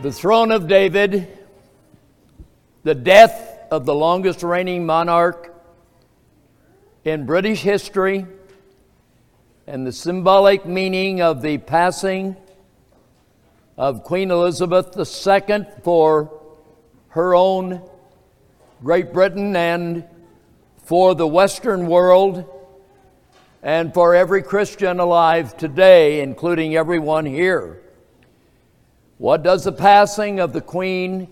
The throne of David, the death of the longest reigning monarch in British history, and the symbolic meaning of the passing of Queen Elizabeth II for her own Great Britain and for the Western world and for every Christian alive today, including everyone here. What does the passing of the Queen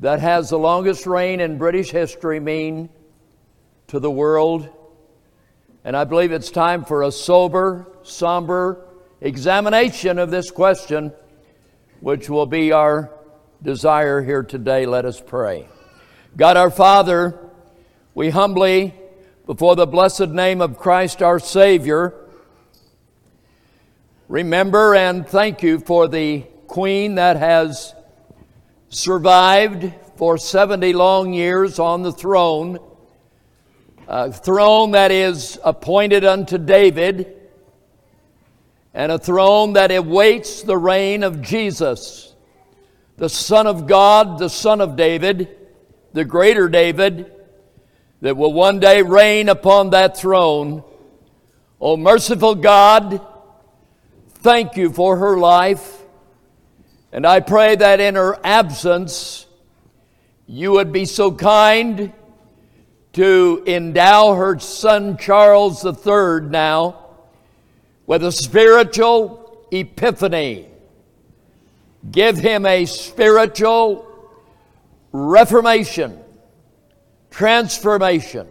that has the longest reign in British history mean to the world? And I believe it's time for a sober, somber examination of this question, which will be our desire here today. Let us pray. God our Father, we humbly, before the blessed name of Christ our Savior, remember and thank you for the queen that has survived for 70 long years on the throne, a throne that is appointed unto David, and a throne that awaits the reign of Jesus, the Son of God, the Son of David, the greater David, that will one day reign upon that throne. O merciful God, thank you for her life. And I pray that in her absence, you would be so kind to endow her son Charles III now with a spiritual epiphany. Give him a spiritual reformation, transformation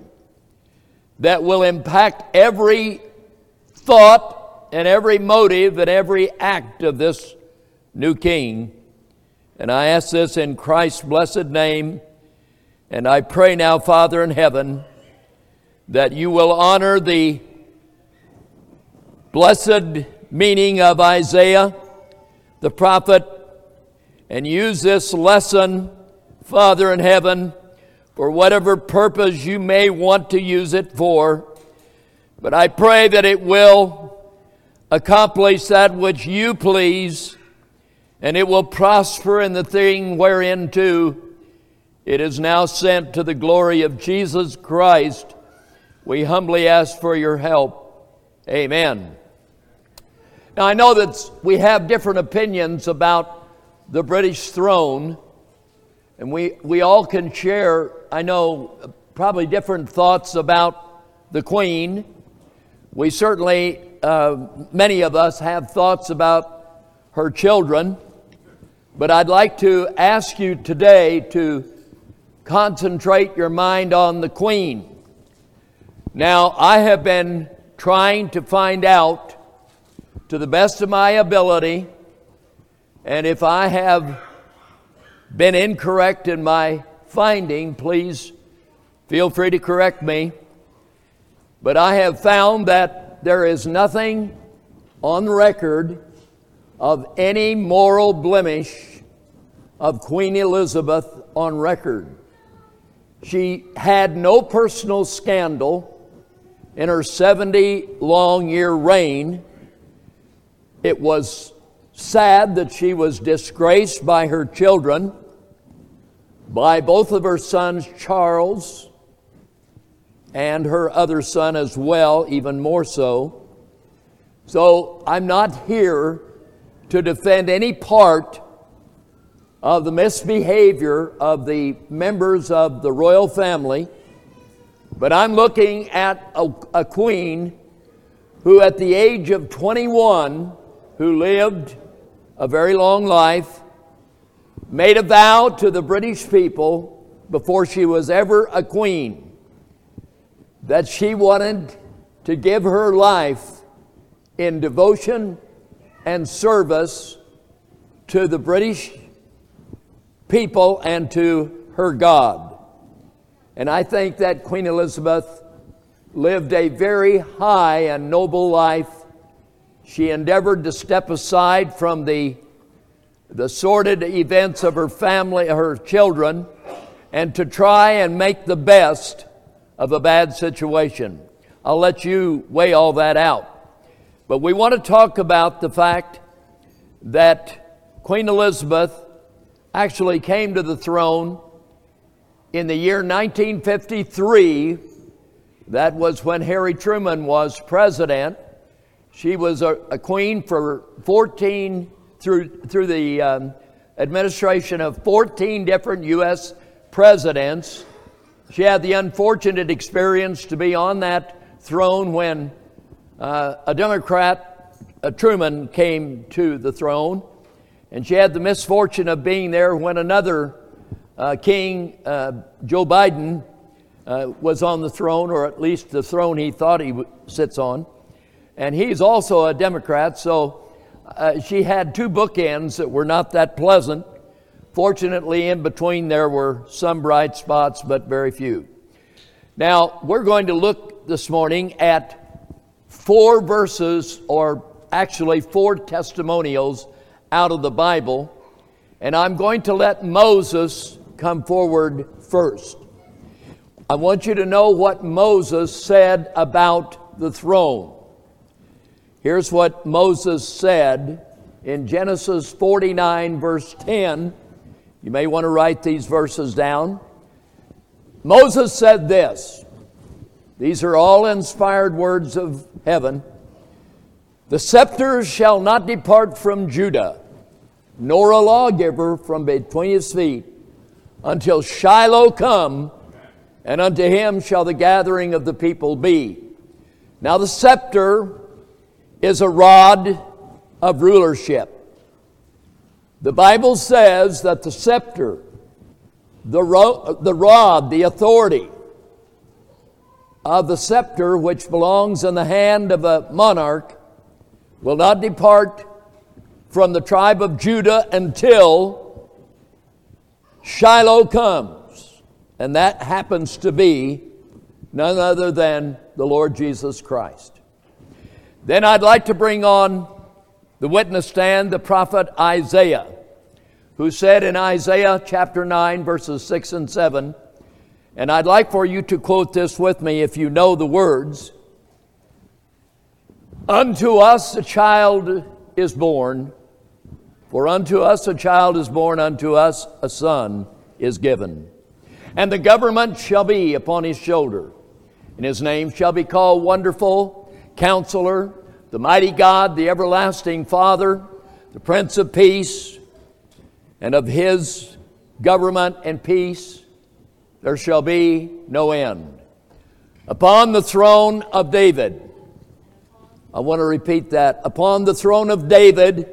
that will impact every thought and every motive and every act of this new king. And I ask this in Christ's blessed name. And I pray now, Father in heaven, that you will honor the blessed meaning of Isaiah, the prophet, and use this lesson, Father in heaven, for whatever purpose you may want to use it for. But I pray that it will accomplish that which you please, and it will prosper in the thing whereinto it is now sent to the glory of Jesus Christ. We humbly ask for your help. Amen. Now, I know that we have different opinions about the British throne, and we, we all can share, I know, probably different thoughts about the Queen. We certainly uh, many of us have thoughts about her children, but I'd like to ask you today to concentrate your mind on the Queen. Now, I have been trying to find out to the best of my ability, and if I have been incorrect in my finding, please feel free to correct me. But I have found that there is nothing on record of any moral blemish of Queen Elizabeth on record. She had no personal scandal in her 70 long year reign. It was sad that she was disgraced by her children, by both of her sons, Charles and her other son as well, even more so. So I'm not here to defend any part of the misbehavior of the members of the royal family, but I'm looking at a, a queen who, at the age of 21, who lived a very long life, made a vow to the British people before she was ever a queen that she wanted to give her life in devotion and service to the British people and to her God. And I think that Queen Elizabeth lived a very high and noble life. She endeavored to step aside from the, the sordid events of her family, her children, and to try and make the best of a bad situation. I'll let you weigh all that out. But we want to talk about the fact that Queen Elizabeth actually came to the throne in the year 1953. That was when Harry Truman was president. She was a, a queen for 14 through through the um, administration of 14 different U.S. presidents. She had the unfortunate experience to be on that throne when uh, a Democrat, a Truman, came to the throne. And she had the misfortune of being there when another uh, king, uh, Joe Biden, uh, was on the throne, or at least the throne he thought he sits on. And he's also a Democrat, so uh, she had two bookends that were not that pleasant. Fortunately, in between there were some bright spots, but very few. Now, we're going to look this morning at four verses, or actually four testimonials out of the Bible, and I'm going to let Moses come forward first. I want you to know what Moses said about the throne. Here's what Moses said in Genesis 49, verse 10. You may want to write these verses down. Moses said this. These are all inspired words of heaven. The scepter shall not depart from Judah, nor a lawgiver from between his feet, until Shiloh come, and unto him shall the gathering of the people be. Now the scepter is a rod of rulership. The Bible says that the scepter, the, ro- the rod, the authority of the scepter which belongs in the hand of a monarch will not depart from the tribe of Judah until Shiloh comes. And that happens to be none other than the Lord Jesus Christ. Then I'd like to bring on the witness stand the prophet Isaiah, who said in Isaiah chapter 9, verses 6 and 7, and I'd like for you to quote this with me if you know the words Unto us a child is born, for unto us a child is born, unto us a son is given. And the government shall be upon his shoulder, and his name shall be called Wonderful, Counselor, the Mighty God, the Everlasting Father, the Prince of Peace, and of his government and peace there shall be no end. Upon the throne of David, I want to repeat that. Upon the throne of David,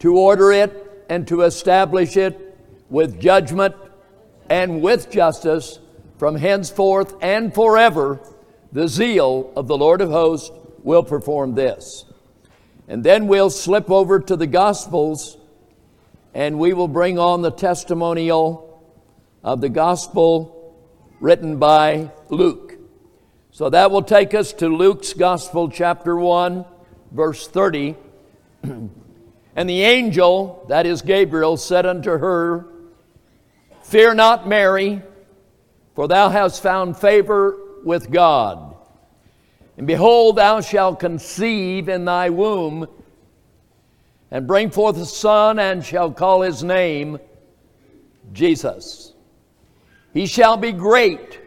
to order it and to establish it with judgment and with justice from henceforth and forever, the zeal of the Lord of hosts will perform this. And then we'll slip over to the Gospels and we will bring on the testimonial of the Gospel written by Luke. So that will take us to Luke's Gospel, chapter 1, verse 30. and the angel, that is Gabriel, said unto her, Fear not, Mary, for thou hast found favor with God. And behold, thou shalt conceive in thy womb, and bring forth a son, and shall call his name Jesus. He shall be great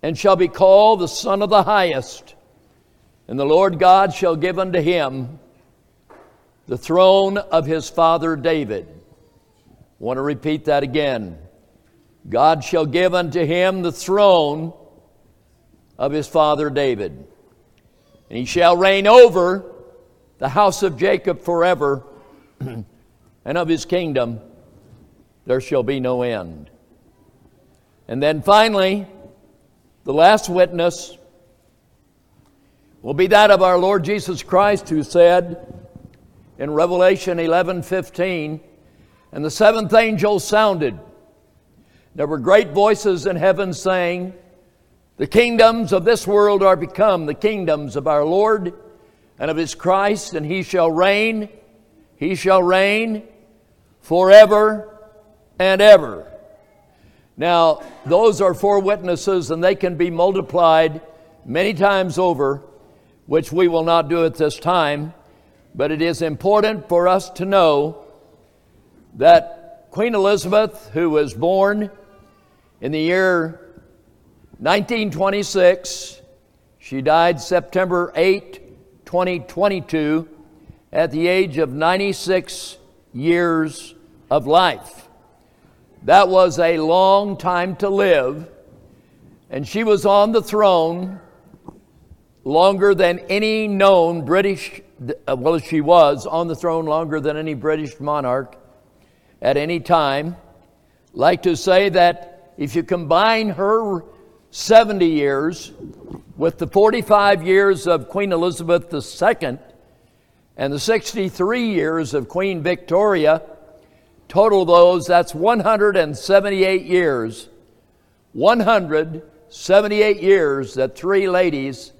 and shall be called the Son of the Highest. And the Lord God shall give unto him the throne of his father David. I want to repeat that again. God shall give unto him the throne of his father David. And he shall reign over the house of Jacob forever, and of his kingdom there shall be no end. And then finally, the last witness will be that of our Lord Jesus Christ, who said in Revelation 11 15, and the seventh angel sounded. There were great voices in heaven saying, The kingdoms of this world are become the kingdoms of our Lord and of his Christ, and he shall reign, he shall reign forever and ever. Now, those are four witnesses, and they can be multiplied many times over, which we will not do at this time. But it is important for us to know that Queen Elizabeth, who was born in the year 1926, she died September 8, 2022, at the age of 96 years of life. That was a long time to live, and she was on the throne longer than any known British, uh, well, she was on the throne longer than any British monarch at any time. Like to say that if you combine her 70 years with the 45 years of Queen Elizabeth II and the 63 years of Queen Victoria, Total those, that's 178 years. 178 years that three ladies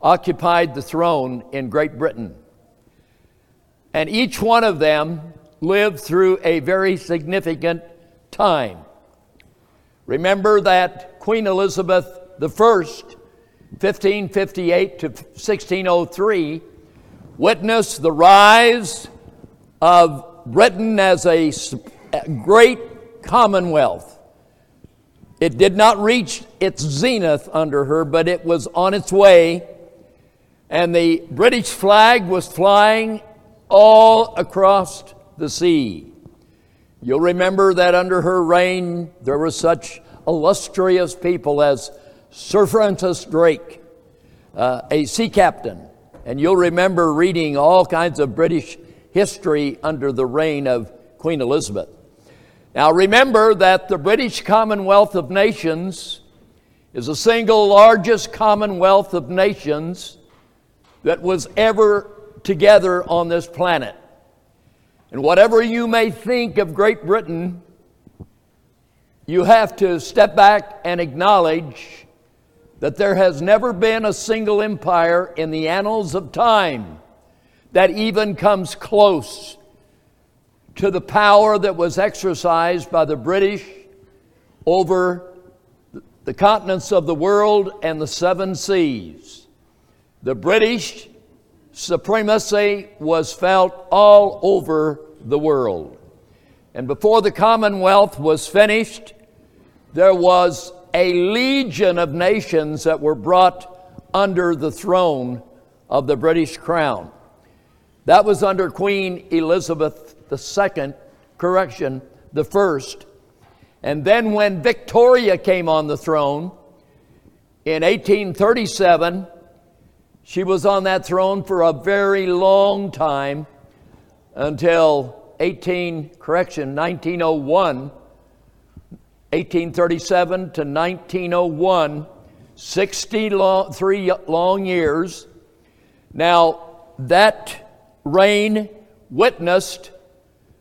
occupied the throne in Great Britain. And each one of them lived through a very significant time. Remember that Queen Elizabeth I, 1558 to 1603, witnessed the rise of Britain as a great commonwealth. It did not reach its zenith under her, but it was on its way, and the British flag was flying all across the sea. You'll remember that under her reign, there were such illustrious people as Sir Francis Drake, uh, a sea captain. And you'll remember reading all kinds of British history under the reign of Queen Elizabeth. Now remember that the British Commonwealth of Nations is the single largest commonwealth of nations that was ever together on this planet. And whatever you may think of Great Britain, you have to step back and acknowledge that there has never been a single empire in the annals of time that even comes close to the power that was exercised by the British over the continents of the world and the seven seas. The British supremacy was felt all over the world. And before the Commonwealth was finished, there was a legion of nations that were brought under the throne of the British crown. That was under Queen Elizabeth II, correction, the first. And then when Victoria came on the throne in 1837, she was on that throne for a very long time until 18, correction, 1901, 1837 to 1901, 63 long years. Now, that reign witnessed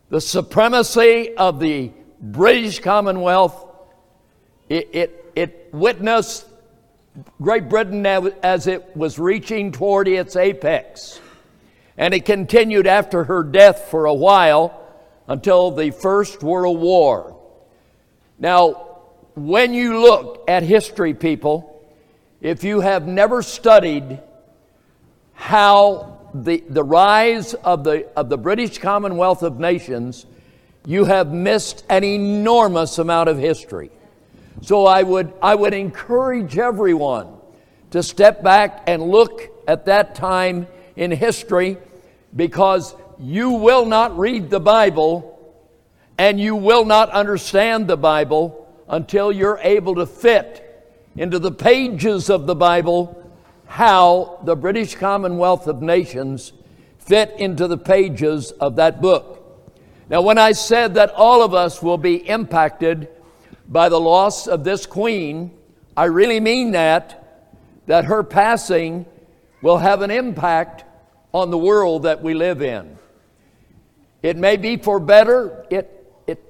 the supremacy of the British Commonwealth. It, it, it witnessed Great Britain as it was reaching toward its apex. And it continued after her death for a while until the First World War. Now, when you look at history, people, if you have never studied how the, the rise of the, of the British Commonwealth of Nations, you have missed an enormous amount of history. So I would, I would encourage everyone to step back and look at that time in history because you will not read the Bible and you will not understand the Bible until you're able to fit into the pages of the Bible how the British Commonwealth of Nations fit into the pages of that book. Now, when I said that all of us will be impacted by the loss of this queen, I really mean that, that her passing will have an impact on the world that we live in. It may be for better, it, it,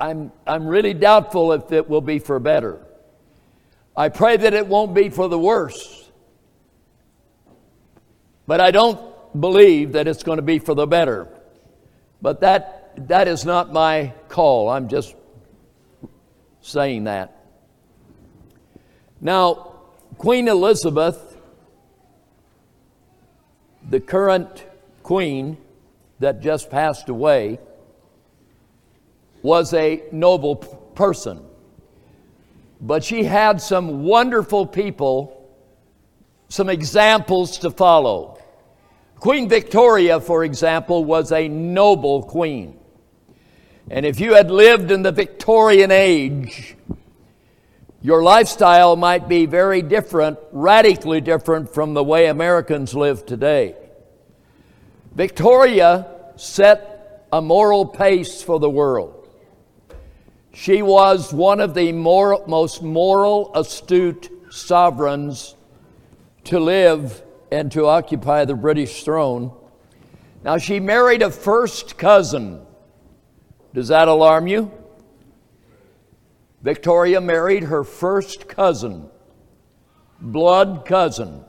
I'm, I'm really doubtful if it will be for better. I pray that it won't be for the worse. But I don't believe that it's going to be for the better. But that, that is not my call. I'm just saying that. Now, Queen Elizabeth, the current queen that just passed away, was a noble person, but she had some wonderful people, some examples to follow. Queen Victoria, for example, was a noble queen. And if you had lived in the Victorian age, your lifestyle might be very different, radically different from the way Americans live today. Victoria set a moral pace for the world. She was one of the most moral, astute sovereigns to live and to occupy the British throne. Now, she married a first cousin. Does that alarm you? Victoria married her first cousin, blood cousin.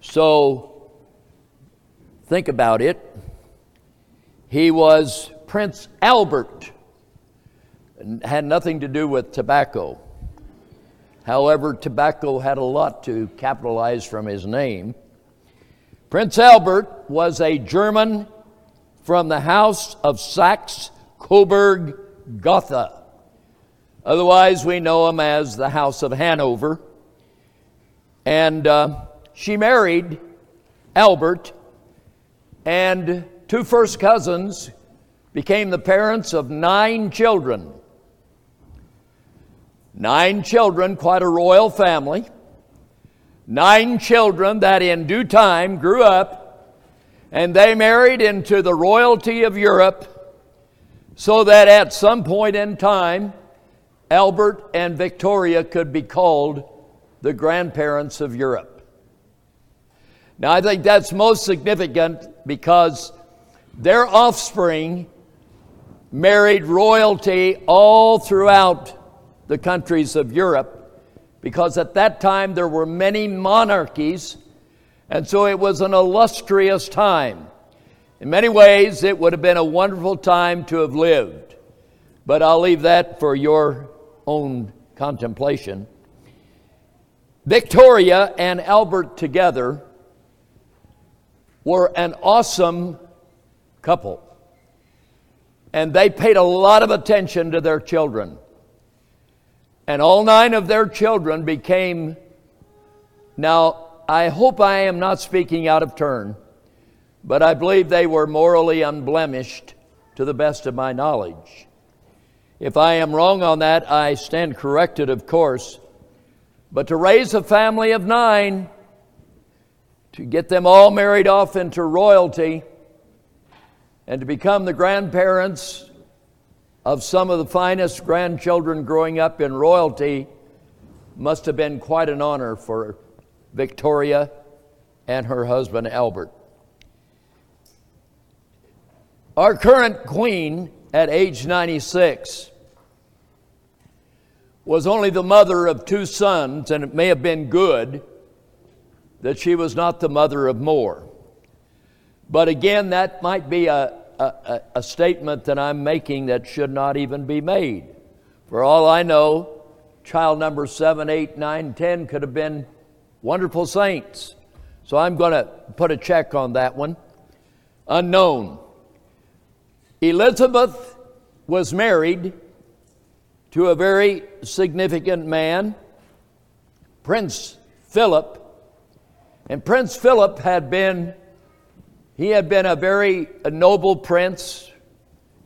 So, think about it. He was Prince Albert, had nothing to do with tobacco. However, tobacco had a lot to capitalize from his name. Prince Albert was a German from the house of Saxe Coburg Gotha. Otherwise, we know him as the House of Hanover. And uh, she married Albert, and two first cousins became the parents of nine children. Nine children, quite a royal family. Nine children that in due time grew up and they married into the royalty of Europe so that at some point in time, Albert and Victoria could be called the grandparents of Europe. Now, I think that's most significant because their offspring married royalty all throughout the countries of Europe because at that time there were many monarchies, and so it was an illustrious time. In many ways, it would have been a wonderful time to have lived, but I'll leave that for your own contemplation. Victoria and Albert together were an awesome couple, and they paid a lot of attention to their children. And all nine of their children became, now, I hope I am not speaking out of turn, but I believe they were morally unblemished to the best of my knowledge. If I am wrong on that, I stand corrected, of course. But to raise a family of nine, to get them all married off into royalty, and to become the grandparents of some of the finest grandchildren growing up in royalty must have been quite an honor for Victoria and her husband Albert. Our current queen at age 96 was only the mother of two sons, and it may have been good that she was not the mother of more. But again, that might be a, a, a, statement that I'm making that should not even be made. For all I know, child number seven, eight, nine, ten could have been wonderful saints. So I'm going to put a check on that one. Unknown. Elizabeth was married to a very significant man, Prince Philip. And Prince Philip had been he had been a very noble prince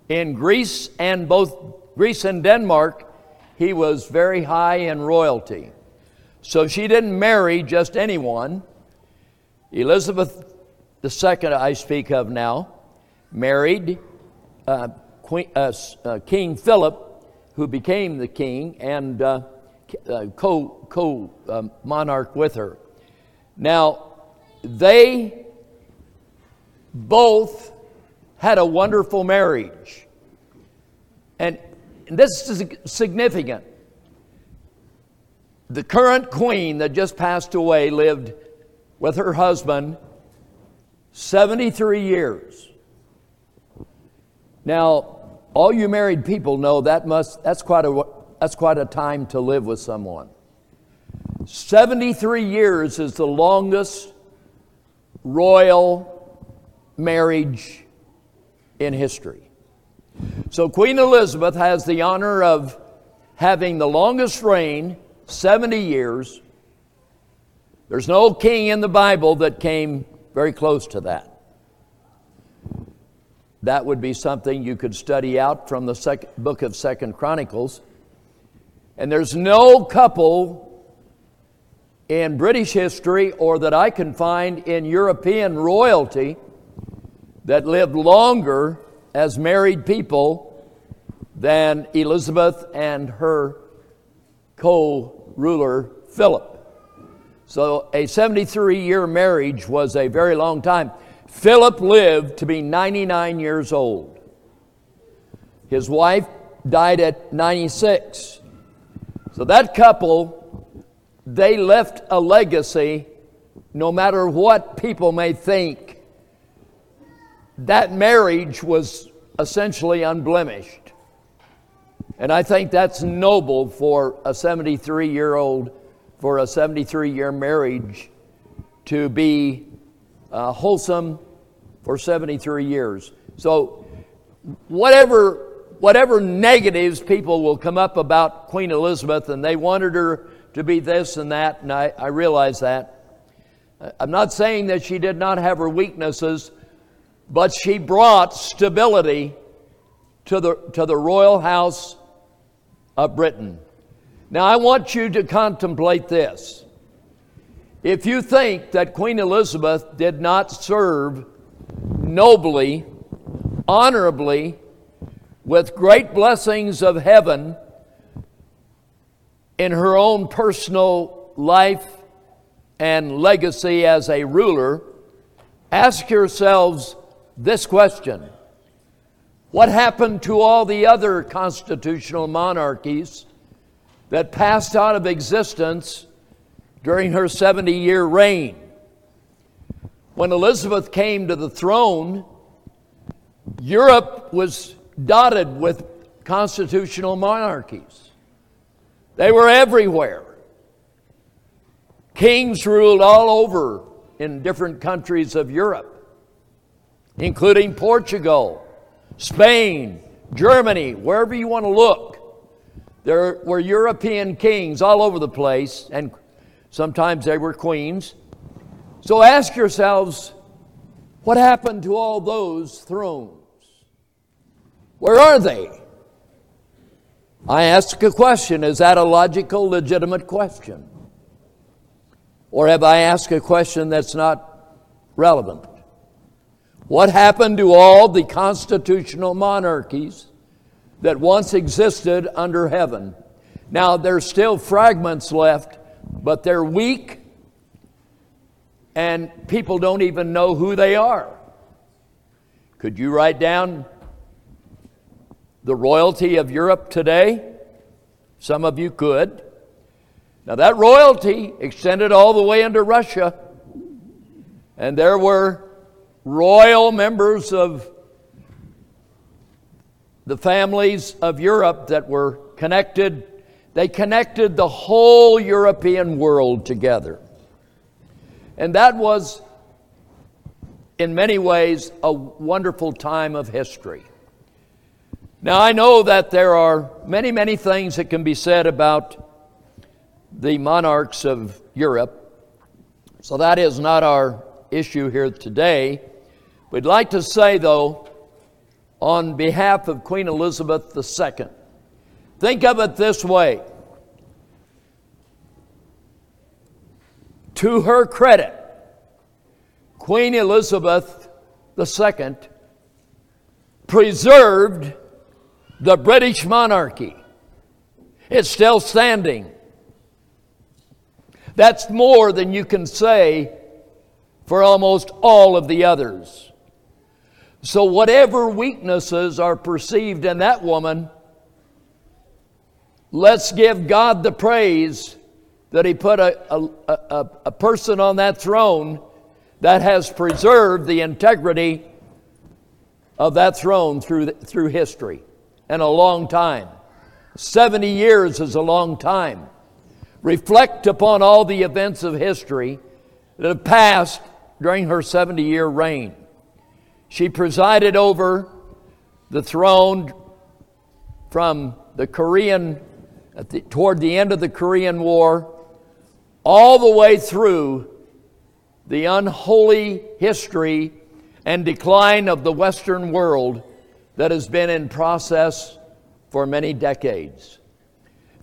in Greece and both Greece and Denmark. He was very high in royalty. So she didn't marry just anyone. Elizabeth II, I speak of now, married uh, Queen, uh, uh, King Philip, who became the king and uh, uh, co, co um, monarch with her. Now, they both had a wonderful marriage. And this is significant. The current queen that just passed away lived with her husband 73 years. Now, all you married people know that must that's quite a that's quite a time to live with someone. 73 years is the longest royal marriage in history. So Queen Elizabeth has the honor of having the longest reign, 70 years. There's no king in the Bible that came very close to that. That would be something you could study out from the book of Second Chronicles. And there's no couple in British history or that I can find in European royalty that lived longer as married people than Elizabeth and her co ruler Philip. So a 73 year marriage was a very long time. Philip lived to be 99 years old. His wife died at 96. So that couple, they left a legacy no matter what people may think. That marriage was essentially unblemished. And I think that's noble for a 73 year old, for a 73 year marriage to be uh, wholesome for 73 years. So, whatever, whatever negatives people will come up about Queen Elizabeth, and they wanted her to be this and that, and I, I realize that. I'm not saying that she did not have her weaknesses, but she brought stability to the, to the royal house of Britain. Now, I want you to contemplate this. If you think that Queen Elizabeth did not serve nobly, honorably, with great blessings of heaven in her own personal life and legacy as a ruler, ask yourselves this question. What happened to all the other constitutional monarchies that passed out of existence during her 70 year reign? When Elizabeth came to the throne, Europe was dotted with constitutional monarchies. They were everywhere. Kings ruled all over in different countries of Europe, including Portugal Spain, Germany, wherever you want to look. There were European kings all over the place, and sometimes they were queens. So ask yourselves, what happened to all those thrones? Where are they? I ask a question. Is that a logical, legitimate question? Or have I asked a question that's not relevant? What happened to all the constitutional monarchies that once existed under heaven? Now, there's still fragments left, but they're weak, and people don't even know who they are. Could you write down the royalty of Europe today? Some of you could. Now, that royalty extended all the way into Russia, and there were royal members of the families of Europe that were connected. They connected the whole European world together. And that was, in many ways, a wonderful time of history. Now, I know that there are many, many things that can be said about the monarchs of Europe, so that is not our issue here today. We'd like to say, though, on behalf of Queen Elizabeth II, think of it this way. To her credit, Queen Elizabeth II preserved the British monarchy. It's still standing. That's more than you can say for almost all of the others. So, whatever weaknesses are perceived in that woman, let's give God the praise that He put a, a, a, a person on that throne that has preserved the integrity of that throne through, through history and a long time. 70 years is a long time. Reflect upon all the events of history that have passed during her 70 year reign. She presided over the throne from the Korean, the, toward the end of the Korean War, all the way through the unholy history and decline of the Western world that has been in process for many decades.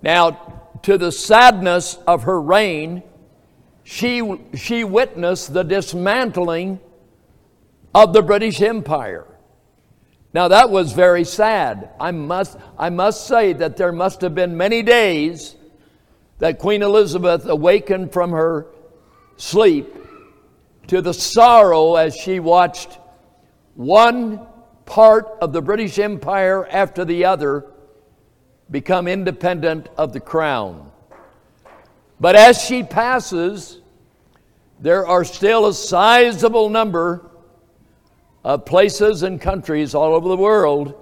Now, to the sadness of her reign, she, she witnessed the dismantling of the British Empire. Now, that was very sad. I must, I must say that there must have been many days that Queen Elizabeth awakened from her sleep to the sorrow as she watched one part of the British Empire after the other become independent of the crown. But as she passes, there are still a sizable number of places and countries all over the world,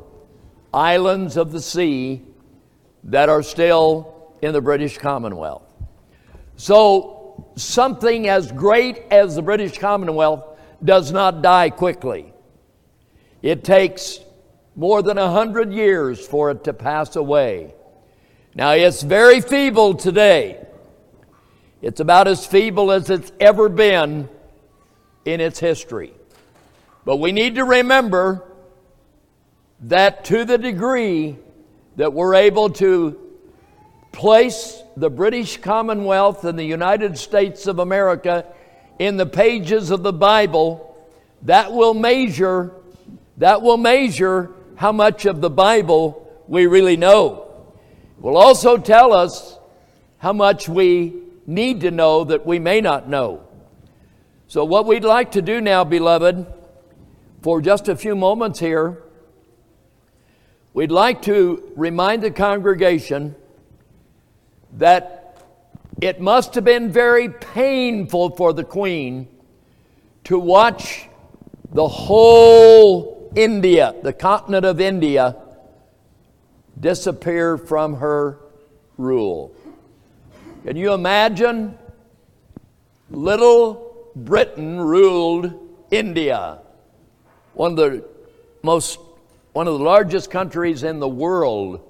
islands of the sea, that are still in the British Commonwealth. So, something as great as the British Commonwealth does not die quickly. It takes more than a hundred years for it to pass away. Now, it's very feeble today. It's about as feeble as it's ever been in its history. But we need to remember that to the degree that we're able to place the British Commonwealth and the United States of America in the pages of the Bible, that will measure that will measure how much of the Bible we really know. It will also tell us how much we need to know that we may not know. So, what we'd like to do now, beloved, for just a few moments here, we'd like to remind the congregation that it must have been very painful for the Queen to watch the whole India, the continent of India, disappear from her rule. Can you imagine? Little Britain ruled India, one of the most, one of the largest countries in the world.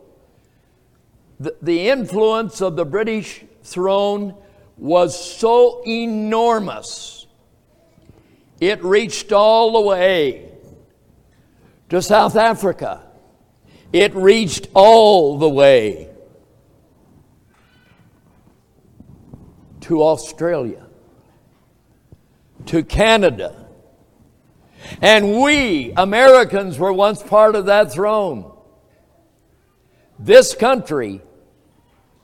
The, the influence of the British throne was so enormous, it reached all the way to South Africa. It reached all the way to Australia, to Canada. And we, Americans, were once part of that throne. This country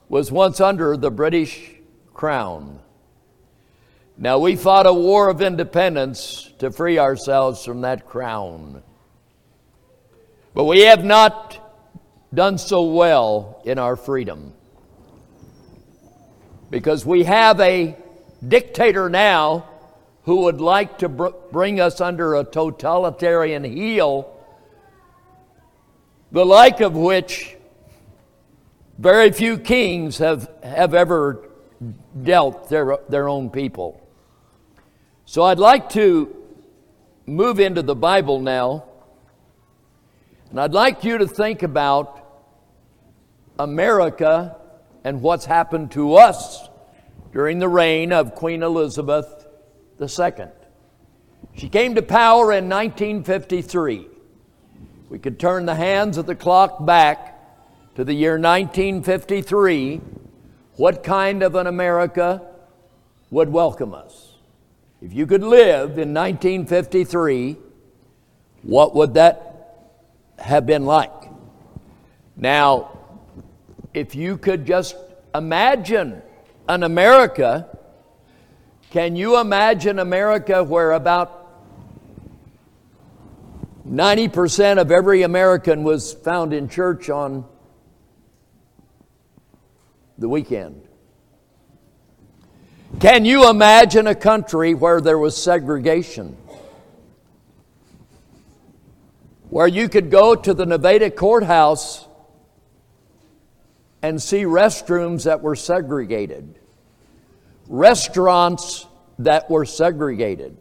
was once under the British crown. Now, we fought a war of independence to free ourselves from that crown. But we have not done so well in our freedom. Because we have a dictator now who would like to br- bring us under a totalitarian heel, the like of which very few kings have, have ever dealt their, their own people. So I'd like to move into the Bible now and I'd like you to think about America and what's happened to us during the reign of Queen Elizabeth II. She came to power in 1953. We could turn the hands of the clock back to the year 1953. What kind of an America would welcome us? If you could live in 1953, what would that have been like. Now, if you could just imagine an America, can you imagine America where about 90% of every American was found in church on the weekend? Can you imagine a country where there was segregation? where you could go to the Nevada courthouse and see restrooms that were segregated, restaurants that were segregated,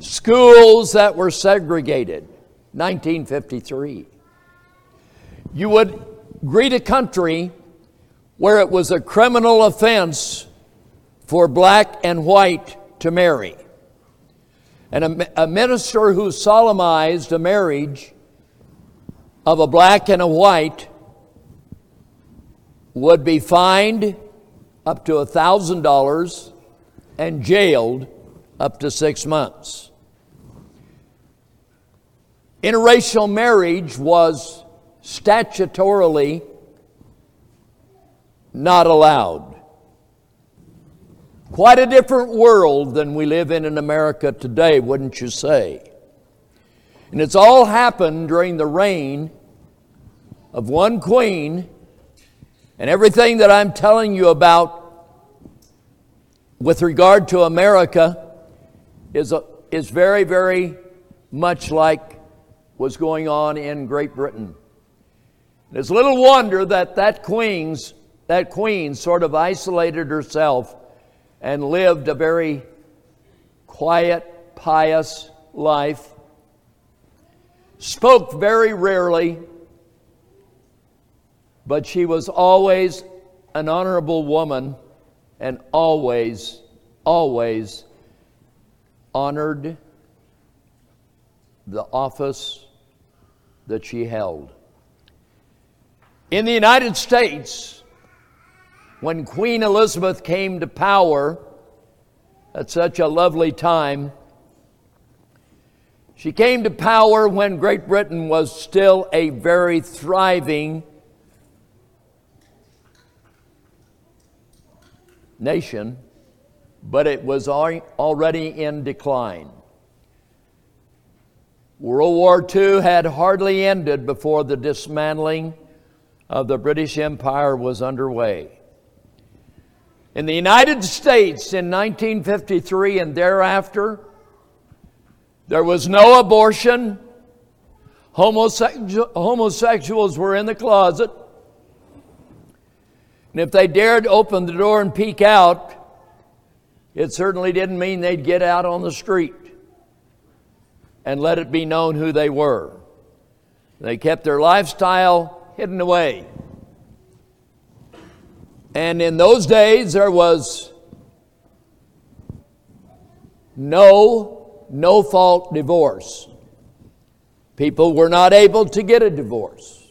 schools that were segregated. 1953. You would, greet a country where it was a criminal offense for black and white to marry. And a, a minister who solemnized a marriage of a black and a white would be fined up to $1,000 and jailed up to six months. Interracial marriage was statutorily not allowed. Quite a different world than we live in in America today, wouldn't you say? And it's all happened during the reign of one queen, and everything that I'm telling you about with regard to America is, a, is very, very much like was going on in Great Britain. It's little wonder that that queen's that queen sort of isolated herself and lived a very quiet, pious life. Spoke very rarely, but she was always an honorable woman and always, always honored the office that she held. In the United States, when Queen Elizabeth came to power at such a lovely time, she came to power when Great Britain was still a very thriving nation, but it was already in decline. World War II had hardly ended before the dismantling of the British Empire was underway. In the United States in 1953 and thereafter, there was no abortion. homosexuals were in the closet. And if they dared open the door and peek out, it certainly didn't mean they'd get out on the street and let it be known who they were. They kept their lifestyle hidden away. And in those days, there was no no fault divorce. People were not able to get a divorce.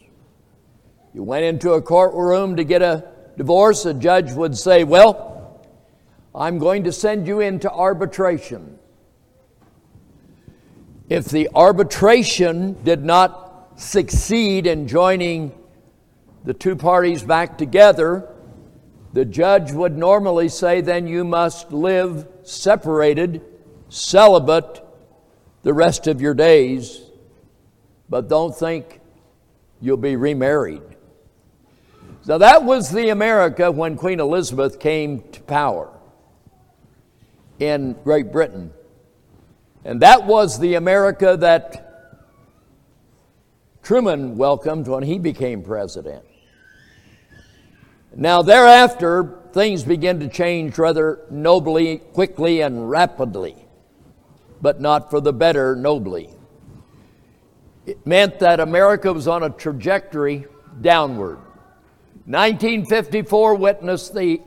You went into a courtroom to get a divorce, a judge would say, Well, I'm going to send you into arbitration. If the arbitration did not succeed in joining the two parties back together, the judge would normally say, Then you must live separated, celibate, the rest of your days, but don't think you'll be remarried. Now, that was the America when Queen Elizabeth came to power in Great Britain. And that was the America that Truman welcomed when he became president. Now, thereafter, things began to change rather nobly, quickly, and rapidly, but not for the better nobly. It meant that America was on a trajectory downward. 1954 witnessed the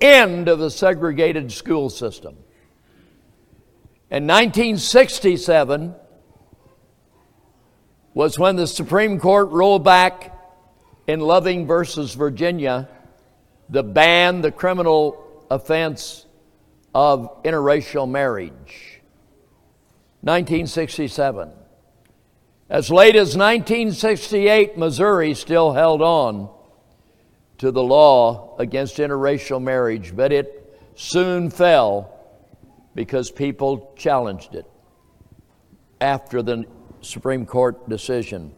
end of the segregated school system. In 1967 was when the Supreme Court rolled back in Loving versus Virginia the ban, the criminal offense of interracial marriage. 1967. As late as 1968, Missouri still held on to the law against interracial marriage, but it soon fell because people challenged it after the Supreme Court decision.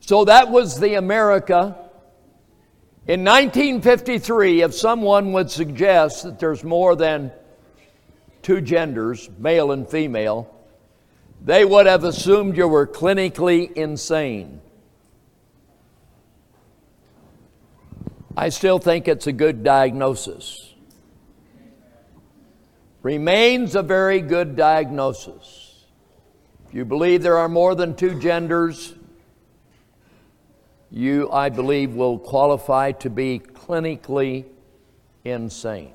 So that was the America. In 1953, if someone would suggest that there's more than two genders, male and female, they would have assumed you were clinically insane. I still think it's a good diagnosis. Remains a very good diagnosis. If you believe there are more than two genders, you, I believe, will qualify to be clinically insane.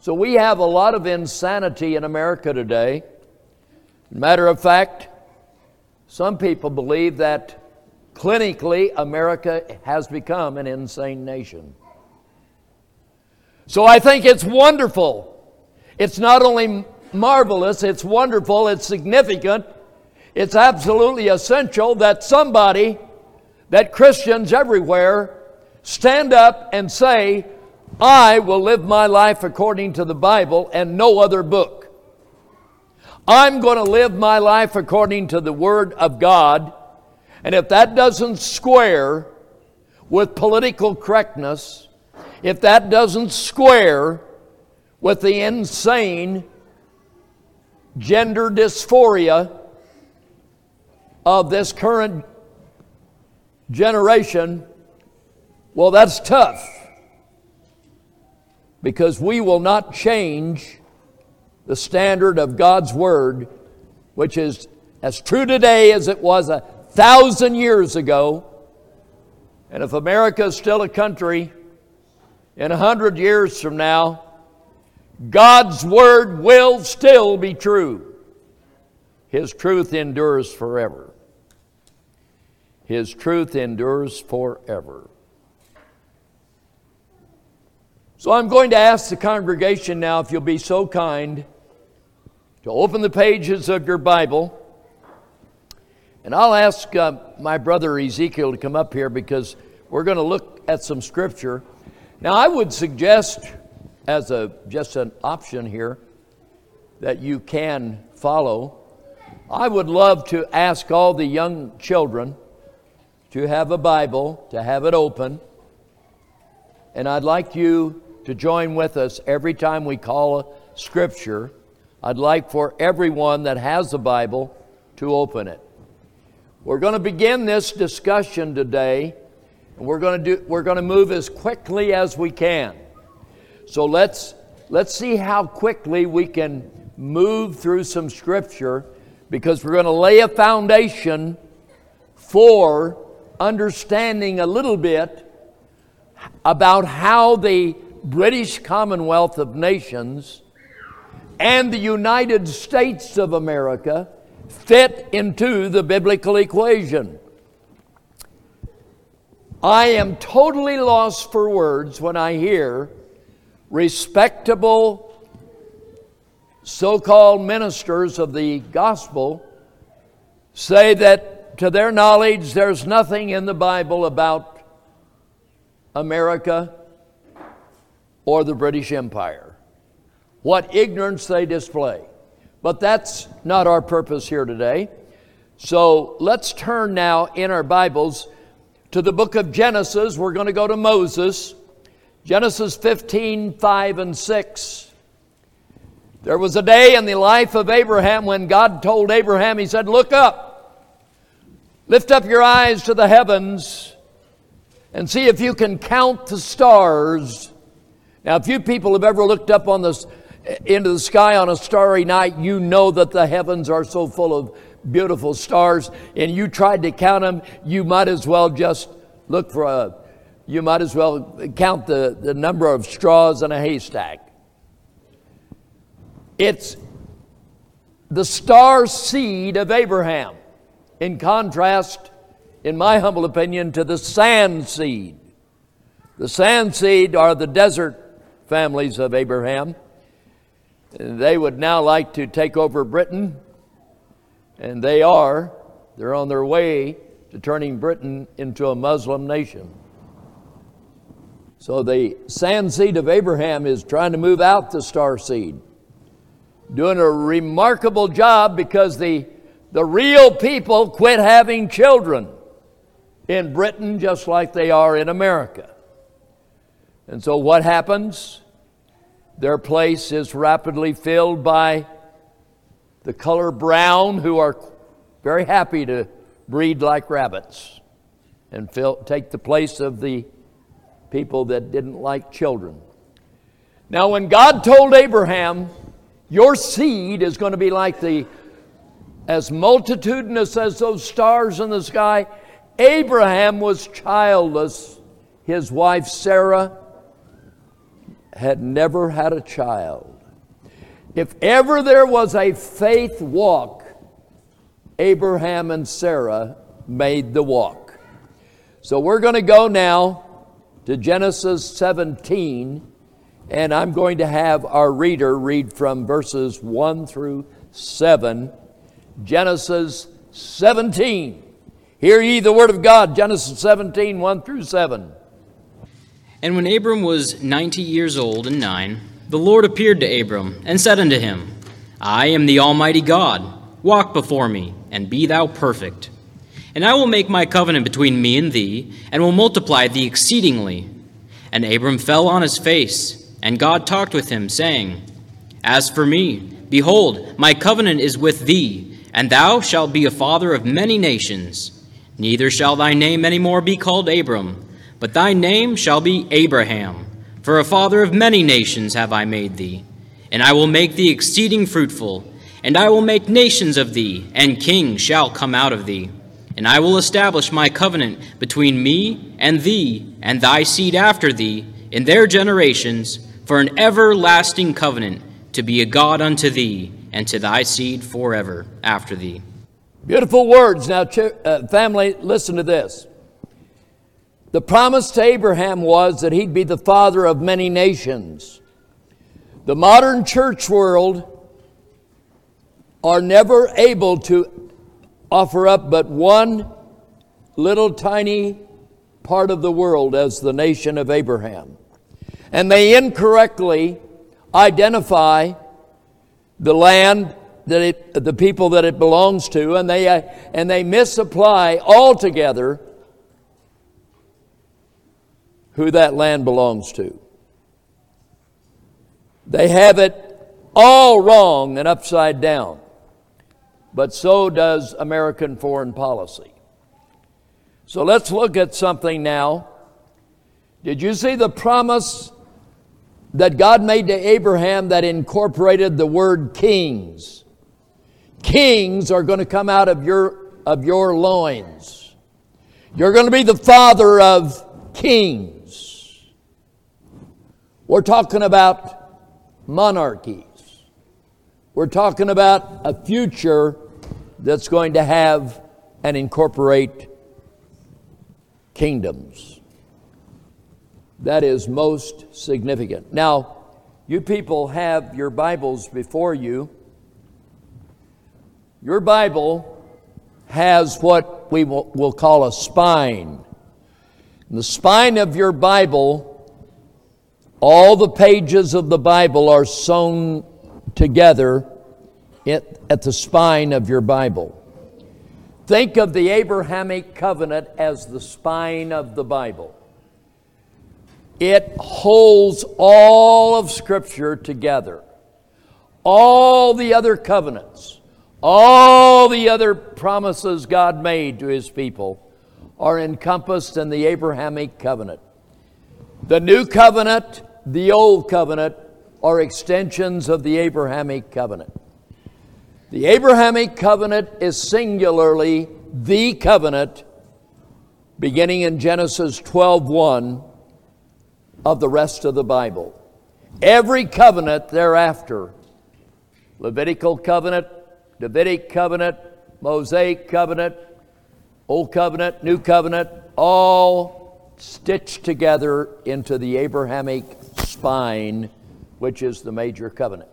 So we have a lot of insanity in America today. Matter of fact, some people believe that clinically America has become an insane nation. So I think it's wonderful. It's not only marvelous, it's wonderful, it's significant, it's absolutely essential that somebody, that Christians everywhere, stand up and say, I will live my life according to the Bible and no other book. I'm going to live my life according to the Word of God. And if that doesn't square with political correctness, if that doesn't square with the insane gender dysphoria of this current generation, well, that's tough. Because we will not change the standard of God's Word, which is as true today as it was a thousand years ago. And if America is still a country in a hundred years from now, God's Word will still be true. His truth endures forever. His truth endures forever. So I'm going to ask the congregation now if you'll be so kind to open the pages of your Bible. And I'll ask uh, my brother Ezekiel to come up here because we're going to look at some scripture. Now, I would suggest, as a just an option here, that you can follow. I would love to ask all the young children to have a Bible, to have it open. And I'd like you to join with us every time we call a scripture. I'd like for everyone that has a Bible to open it. We're going to begin this discussion today, and we're going to do we're going to move as quickly as we can. So let's let's see how quickly we can move through some scripture because we're going to lay a foundation for understanding a little bit about how the British Commonwealth of Nations and the United States of America fit into the biblical equation. I am totally lost for words when I hear respectable so called ministers of the gospel say that to their knowledge there's nothing in the Bible about America or the British Empire what ignorance they display. But that's not our purpose here today. So let's turn now in our Bibles to the book of Genesis. We're going to go to Moses. Genesis 15, 5 and 6. There was a day in the life of Abraham when God told Abraham, He said, Look up, lift up your eyes to the heavens, and see if you can count the stars. Now, you people have ever looked up on the into the sky on a starry night, you know that the heavens are so full of beautiful stars, and you tried to count them, you might as well just look for a, you might as well count the, the number of straws in a haystack. It's the star seed of Abraham, in contrast, in my humble opinion, to the sand seed. The sand seed are the desert families of Abraham. They would now like to take over Britain, and they are. They're on their way to turning Britain into a Muslim nation. So the sand seed of Abraham is trying to move out the star seed, doing a remarkable job because the, the real people quit having children in Britain just like they are in America. And so what happens? Their place is rapidly filled by the color brown, who are very happy to breed like rabbits and fill, take the place of the people that didn't like children. Now, when God told Abraham, Your seed is going to be like the, as multitudinous as those stars in the sky, Abraham was childless. His wife Sarah had never had a child. If ever there was a faith walk, Abraham and Sarah made the walk. So we're going to go now to Genesis 17, and I'm going to have our reader read from verses 1 through 7. Genesis 17. Hear ye the word of God, Genesis 17, 1 through 7. And when Abram was ninety years old and nine, the Lord appeared to Abram and said unto him, I am the Almighty God. Walk before me, and be thou perfect. And I will make my covenant between me and thee, and will multiply thee exceedingly. And Abram fell on his face, and God talked with him, saying, As for me, behold, my covenant is with thee, and thou shalt be a father of many nations. Neither shall thy name any more be called Abram but thy name shall be Abraham, for a father of many nations have I made thee. And I will make thee exceeding fruitful, and I will make nations of thee, and kings shall come out of thee. And I will establish my covenant between me and thee, and thy seed after thee, in their generations, for an everlasting covenant, to be a God unto thee, and to thy seed forever after thee. Beautiful words. Now, uh, family, listen to this. The promise to Abraham was that he'd be the father of many nations. The modern church world are never able to offer up but one little tiny part of the world as the nation of Abraham. And they incorrectly identify the land that it, the people that it belongs to, and they, uh, and they misapply altogether who that land belongs to. They have it all wrong and upside down, but so does American foreign policy. So let's look at something now. Did you see the promise that God made to Abraham that incorporated the word kings? Kings are going to come out of your, of your loins. You're going to be the father of kings. We're talking about monarchies. We're talking about a future that's going to have and incorporate kingdoms. That is most significant. Now, you people have your Bibles before you. Your Bible has what we will, call a spine. And the spine of your Bible all the pages of the Bible are sewn together at the spine of your Bible. Think of the Abrahamic covenant as the spine of the Bible. It holds all of Scripture together. All the other covenants, all the other promises God made to His people are encompassed in the Abrahamic covenant. The new covenant the Old Covenant are extensions of the Abrahamic covenant. The Abrahamic covenant is singularly the covenant beginning in Genesis 12:1 of the rest of the Bible. Every covenant thereafter, Levitical covenant, Davidic covenant, Mosaic covenant, Old covenant, New covenant, all stitched together into the Abrahamic spine, which is the major covenant.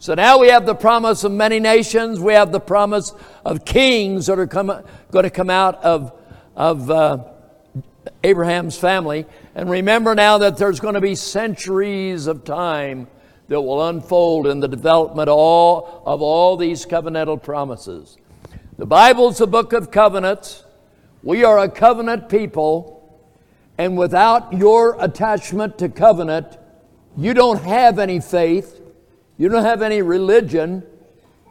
So now we have the promise of many nations. We have the promise of kings that are come, going to come out of, of uh, Abraham's family. And remember now that there's going to be centuries of time that will unfold in the development all, of all these covenantal promises. The Bible's a book of covenants. We are a covenant people. And without your attachment to covenant, you don't have any faith, you don't have any religion.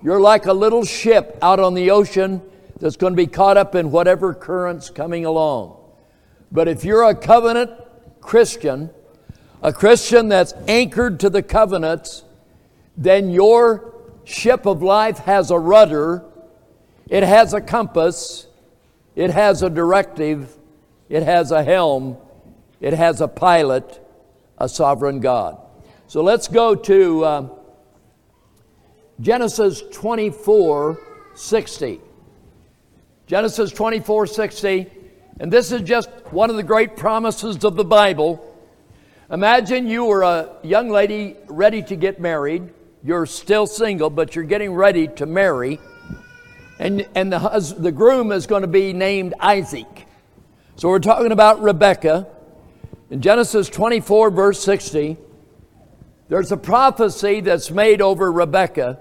You're like a little ship out on the ocean that's going to be caught up in whatever current's coming along. But if you're a covenant Christian, a Christian that's anchored to the covenants, then your ship of life has a rudder, it has a compass, it has a directive, it has a helm, it has a pilot, a sovereign God. So let's go to uh, Genesis 24 60. Genesis 24 60. And this is just one of the great promises of the Bible. Imagine you were a young lady ready to get married. You're still single, but you're getting ready to marry. And, and the, hus- the groom is going to be named Isaac. So we're talking about Rebecca. In Genesis 24, verse 60, there's a prophecy that's made over Rebecca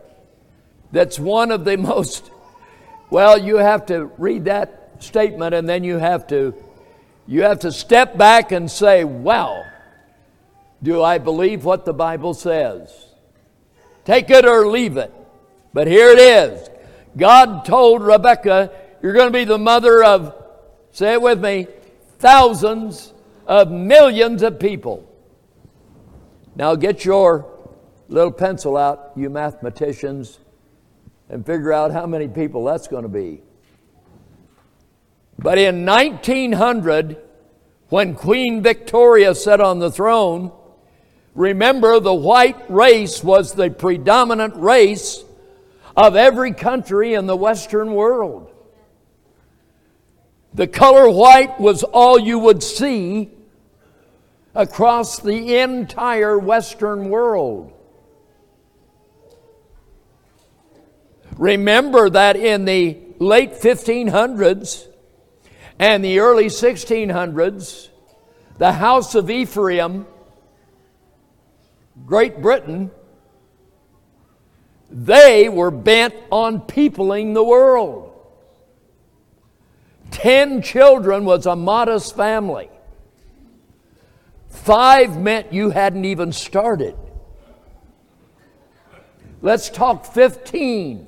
that's one of the most, well, you have to read that statement and then you have to you have to step back and say, "Wow, do I believe what the Bible says?" Take it or leave it. But here it is. God told Rebecca, "You're going to be the mother of say it with me, thousands of millions of people." Now get your little pencil out, you mathematicians, and figure out how many people that's going to be. But in 1900, when Queen Victoria sat on the throne, remember the white race was the predominant race of every country in the Western world. The color white was all you would see across the entire Western world. Remember that in the late 1500s, and the early 1600s, the House of Ephraim, Great Britain, they were bent on peopling the world. Ten children was a modest family. Five meant you hadn't even started. Let's talk 15,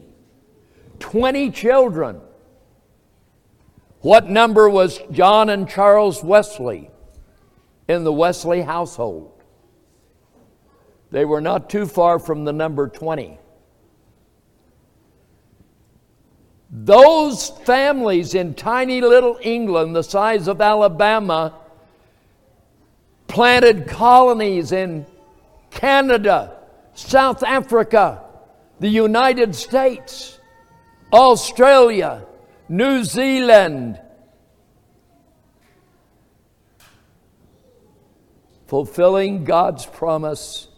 20 children. What number was John and Charles Wesley in the Wesley household? They were not too far from the number 20. Those families in tiny little England, the size of Alabama, planted colonies in Canada, South Africa, the United States, Australia, New Zealand. Fulfilling God's promise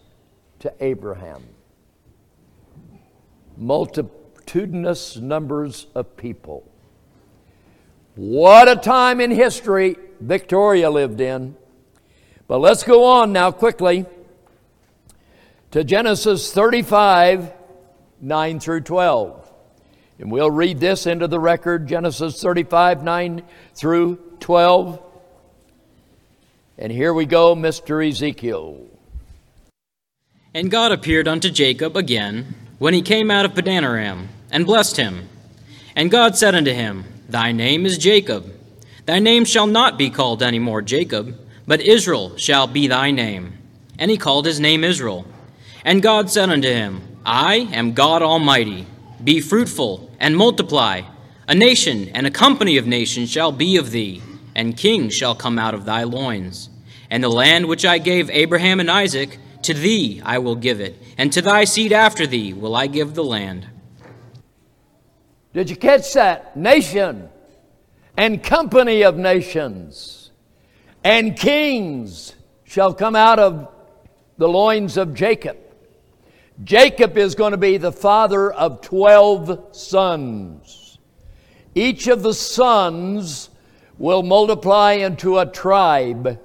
to Abraham. Multitudinous numbers of people. What a time in history Victoria lived in. But let's go on now quickly to Genesis 35 9 through 12. And we'll read this into the record Genesis 35 9 through 12. And here we go, Mr. Ezekiel. And God appeared unto Jacob again when he came out of Padanaram, and blessed him. And God said unto him, Thy name is Jacob. Thy name shall not be called any more Jacob, but Israel shall be thy name. And he called his name Israel. And God said unto him, I am God Almighty. Be fruitful and multiply. A nation and a company of nations shall be of thee, and kings shall come out of thy loins. And the land which I gave Abraham and Isaac, to thee I will give it, and to thy seed after thee will I give the land. Did you catch that? Nation and company of nations and kings shall come out of the loins of Jacob. Jacob is going to be the father of 12 sons. Each of the sons will multiply into a tribe,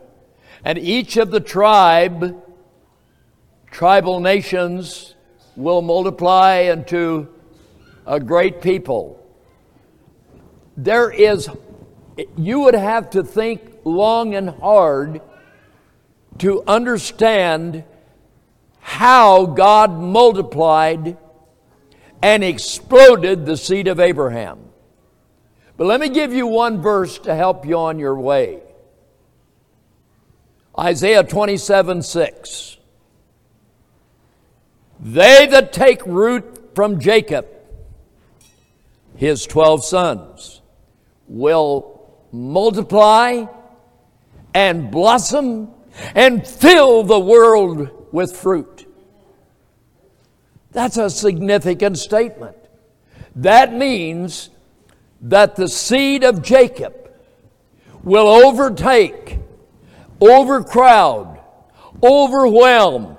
and each of the tribe, tribal nations, will multiply into a great people. There is, you would have to think long and hard to understand how God multiplied and exploded the seed of Abraham. But let me give you one verse to help you on your way Isaiah 27 6. They that take root from Jacob, his twelve sons, will multiply and blossom and fill the world with fruit. That's a significant statement. That means that the seed of Jacob will overtake, overcrowd, overwhelm,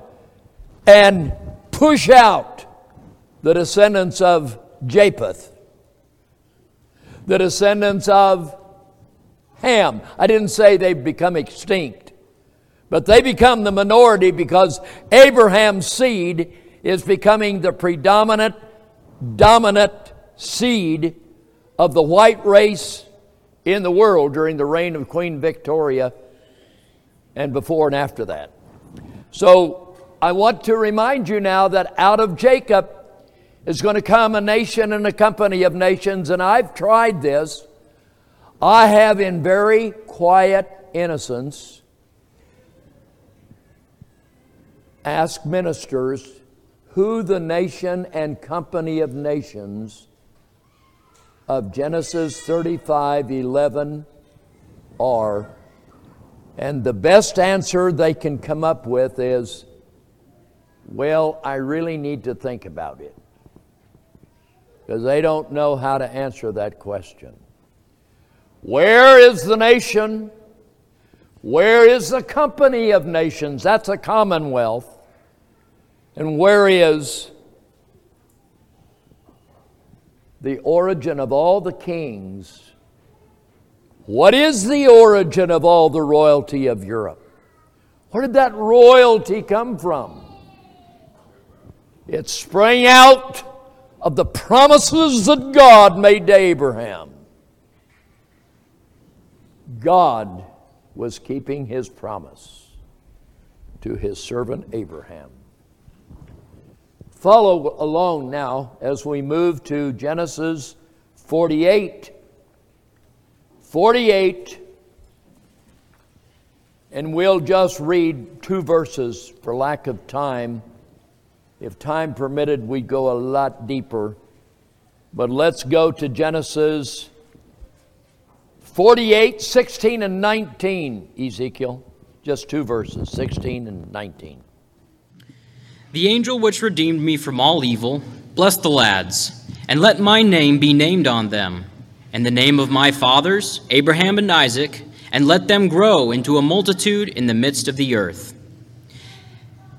and push out the descendants of Japheth, the descendants of Ham. I didn't say they've become extinct, but they become the minority because Abraham's seed is becoming the predominant, dominant seed of the white race in the world during the reign of Queen Victoria and before and after that. So I want to remind you now that out of Jacob is going to come a nation and a company of nations, and I've tried this. I have, in very quiet innocence, asked ministers who the nation and company of nations of Genesis 35 11 are. And the best answer they can come up with is, well, I really need to think about it. Because they don't know how to answer that question. Where is the nation? Where is the company of nations? That's a commonwealth. And where is the origin of all the kings? What is the origin of all the royalty of Europe? Where did that royalty come from? It sprang out of the promises that God made to Abraham. God was keeping his promise to his servant Abraham. Follow along now as we move to Genesis 48. 48, and we'll just read two verses for lack of time. If time permitted, we'd go a lot deeper. But let's go to Genesis 48, 16, and 19, Ezekiel. Just two verses, 16 and 19. The angel which redeemed me from all evil, bless the lads, and let my name be named on them, and the name of my fathers, Abraham and Isaac, and let them grow into a multitude in the midst of the earth.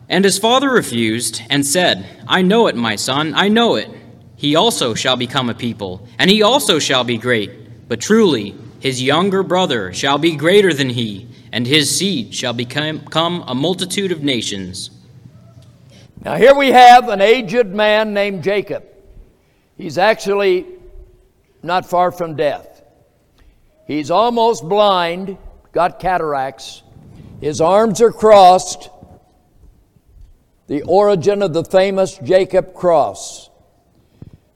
And his father refused, and said, I know it, my son, I know it. He also shall become a people, and he also shall be great. But truly, his younger brother shall be greater than he, and his seed shall become a multitude of nations. Now, here we have an aged man named Jacob. He's actually not far from death. He's almost blind, got cataracts. His arms are crossed, the origin of the famous Jacob cross,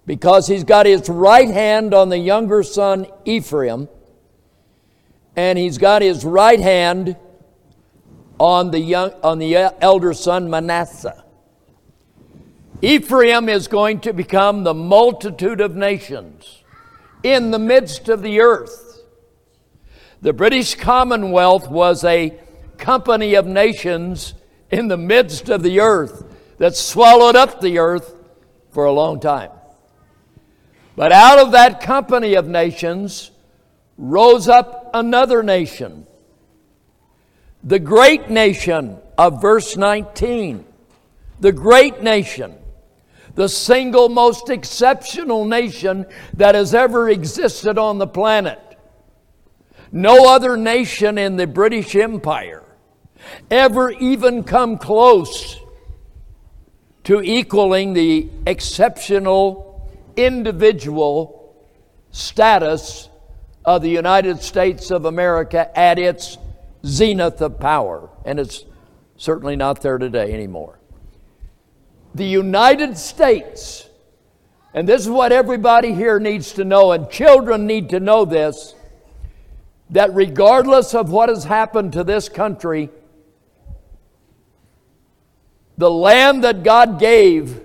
because he's got his right hand on the younger son Ephraim, and he's got his right hand on the, young, on the uh, elder son Manasseh. Ephraim is going to become the multitude of nations in the midst of the earth. The British Commonwealth was a company of nations in the midst of the earth that swallowed up the earth for a long time. But out of that company of nations rose up another nation, the great nation of verse 19. The great nation the single most exceptional nation that has ever existed on the planet. No other nation in the British Empire ever even come close to equaling the exceptional individual status of the United States of America at its zenith of power. And it's certainly not there today anymore the United States, and this is what everybody here needs to know, and children need to know this that regardless of what has happened to this country, the land that God gave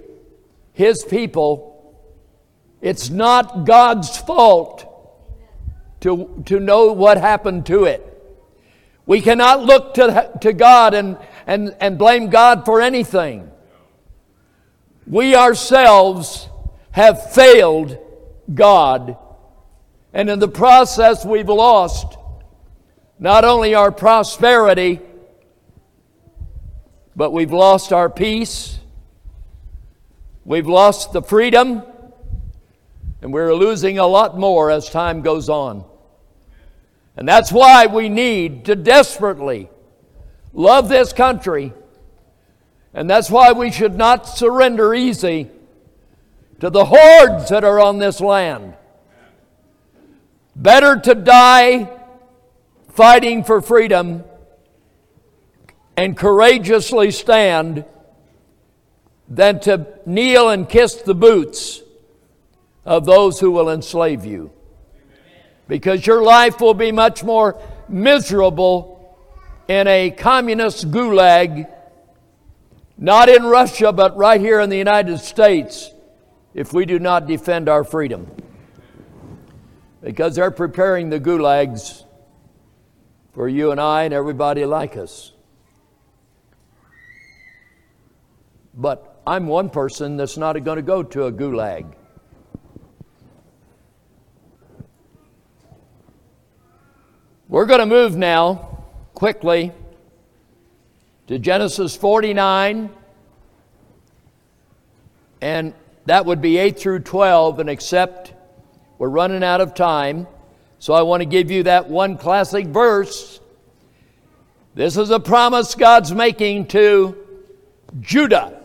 His people, it's not God's fault to, to know what happened to it. We cannot look to, to God and, and, and blame God for anything. We ourselves have failed God, and in the process, we've lost not only our prosperity, but we've lost our peace, we've lost the freedom, and we're losing a lot more as time goes on. And that's why we need to desperately love this country. And that's why we should not surrender easy to the hordes that are on this land. Better to die fighting for freedom and courageously stand than to kneel and kiss the boots of those who will enslave you. Because your life will be much more miserable in a communist gulag, not in Russia, but right here in the United States, if we do not defend our freedom. Because they're preparing the gulags for you and I and everybody like us. But I'm one person that's not going to go to a gulag. We're going to move now quickly to Genesis 49, and that would be 8 through 12, and except we're running out of time. So I want to give you that one classic verse. This is a promise God's making to Judah.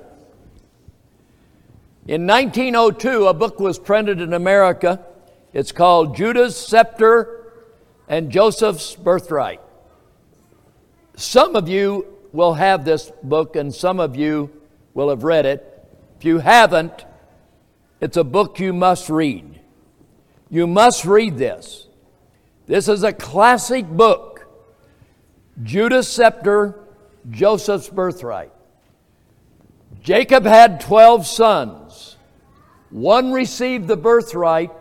In 1902, a book was printed in America. It's called Judah's Scepter and Joseph's Birthright. Some of you will have this book, and some of you will have read it. If you haven't, it's a book you must read. You must read this. This is a classic book Judah's Scepter, Joseph's Birthright. Jacob had 12 sons. One received the birthright,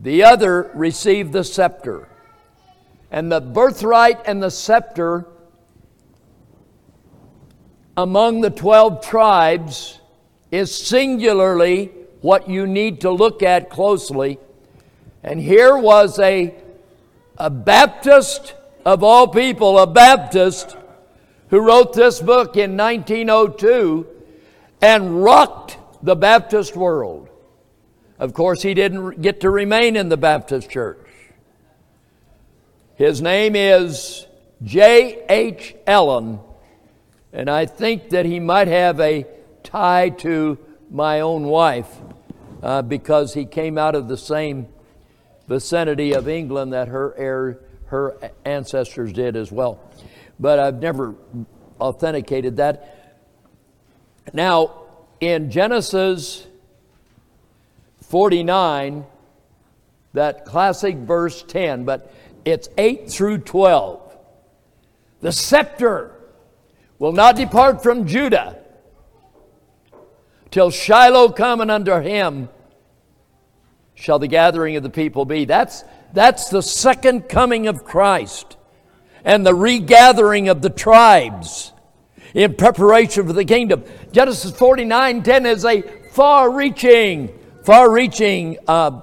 the other received the scepter. And the birthright and the scepter among the 12 tribes is singularly what you need to look at closely. And here was a a Baptist of all people, a Baptist who wrote this book in 1902 and rocked the Baptist world. Of course, he didn't get to remain in the Baptist church. His name is J.H. Allen, and I think that he might have a tie to my own wife uh, because he came out of the same vicinity of England that her her ancestors did as well. But I've never authenticated that. Now, in Genesis 49, that classic verse 10, but it's 8 through 12. The scepter will not depart from Judah till Shiloh come and under him shall the gathering of the people be. That's, that's the second coming of Christ and the regathering of the tribes in preparation for the kingdom. Genesis 49 10 is a far reaching, far reaching uh,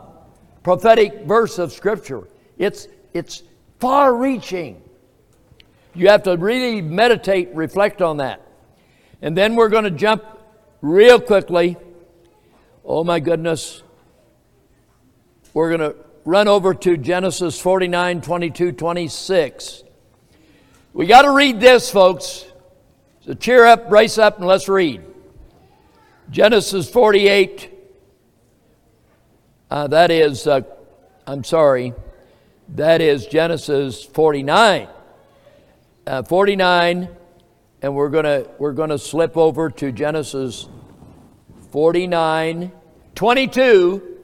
prophetic verse of Scripture. It's, it's far reaching. You have to really meditate, reflect on that. And then we're going to jump real quickly. Oh my goodness. We're going to run over to Genesis 49, 22, 26. We got to read this, folks. So cheer up, brace up, and let's read. Genesis 48, uh, that is, uh, I'm sorry, that is Genesis 49. Uh, 49, and we're going we're to slip over to Genesis 49, 22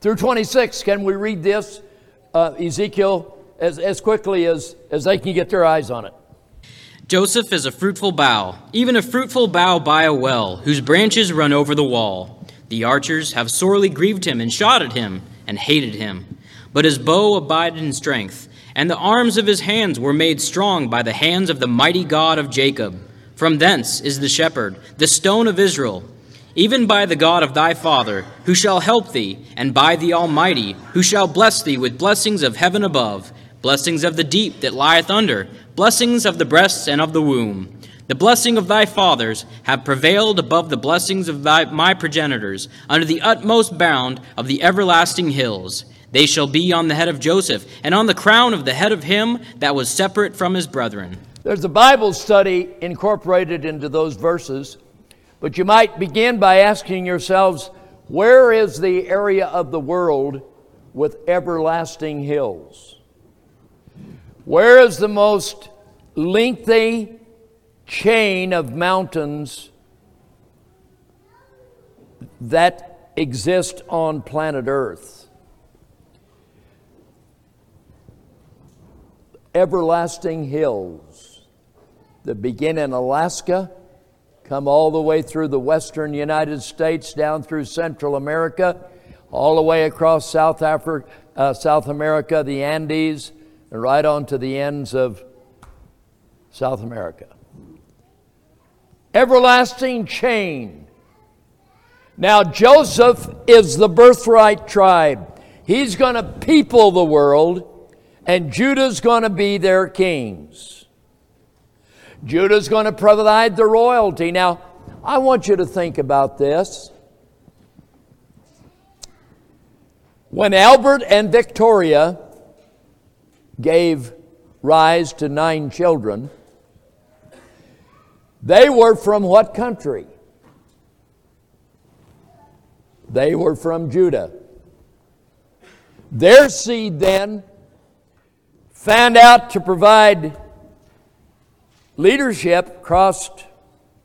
through 26. Can we read this, uh, Ezekiel, as, as quickly as, as they can get their eyes on it? Joseph is a fruitful bough, even a fruitful bough by a well, whose branches run over the wall. The archers have sorely grieved him and shot at him and hated him. but his bow abided in strength, and the arms of his hands were made strong by the hands of the mighty God of Jacob. From thence is the shepherd, the stone of Israel, even by the God of thy father, who shall help thee, and by the Almighty, who shall bless thee with blessings of heaven above, blessings of the deep that lieth under, blessings of the breasts and of the womb. The blessing of thy fathers have prevailed above the blessings of thy, my progenitors, under the utmost bound of the everlasting hills. They shall be on the head of Joseph, and on the crown of the head of him that was separate from his brethren. There's a Bible study incorporated into those verses, but you might begin by asking yourselves where is the area of the world with everlasting hills? Where is the most lengthy chain of mountains that exist on planet Earth? everlasting hills that begin in Alaska, come all the way through the western United States, down through Central America, all the way across South Africa, uh, South America, the Andes, and right on to the ends of South America. Everlasting chain. Now, Joseph is the birthright tribe. He's going to people the world and Judah's going to be their kings. Judah's going to provide the royalty. Now, I want you to think about this. When Albert and Victoria gave rise to nine children, they were from what country? They were from Judah. Their seed then found out to provide leadership across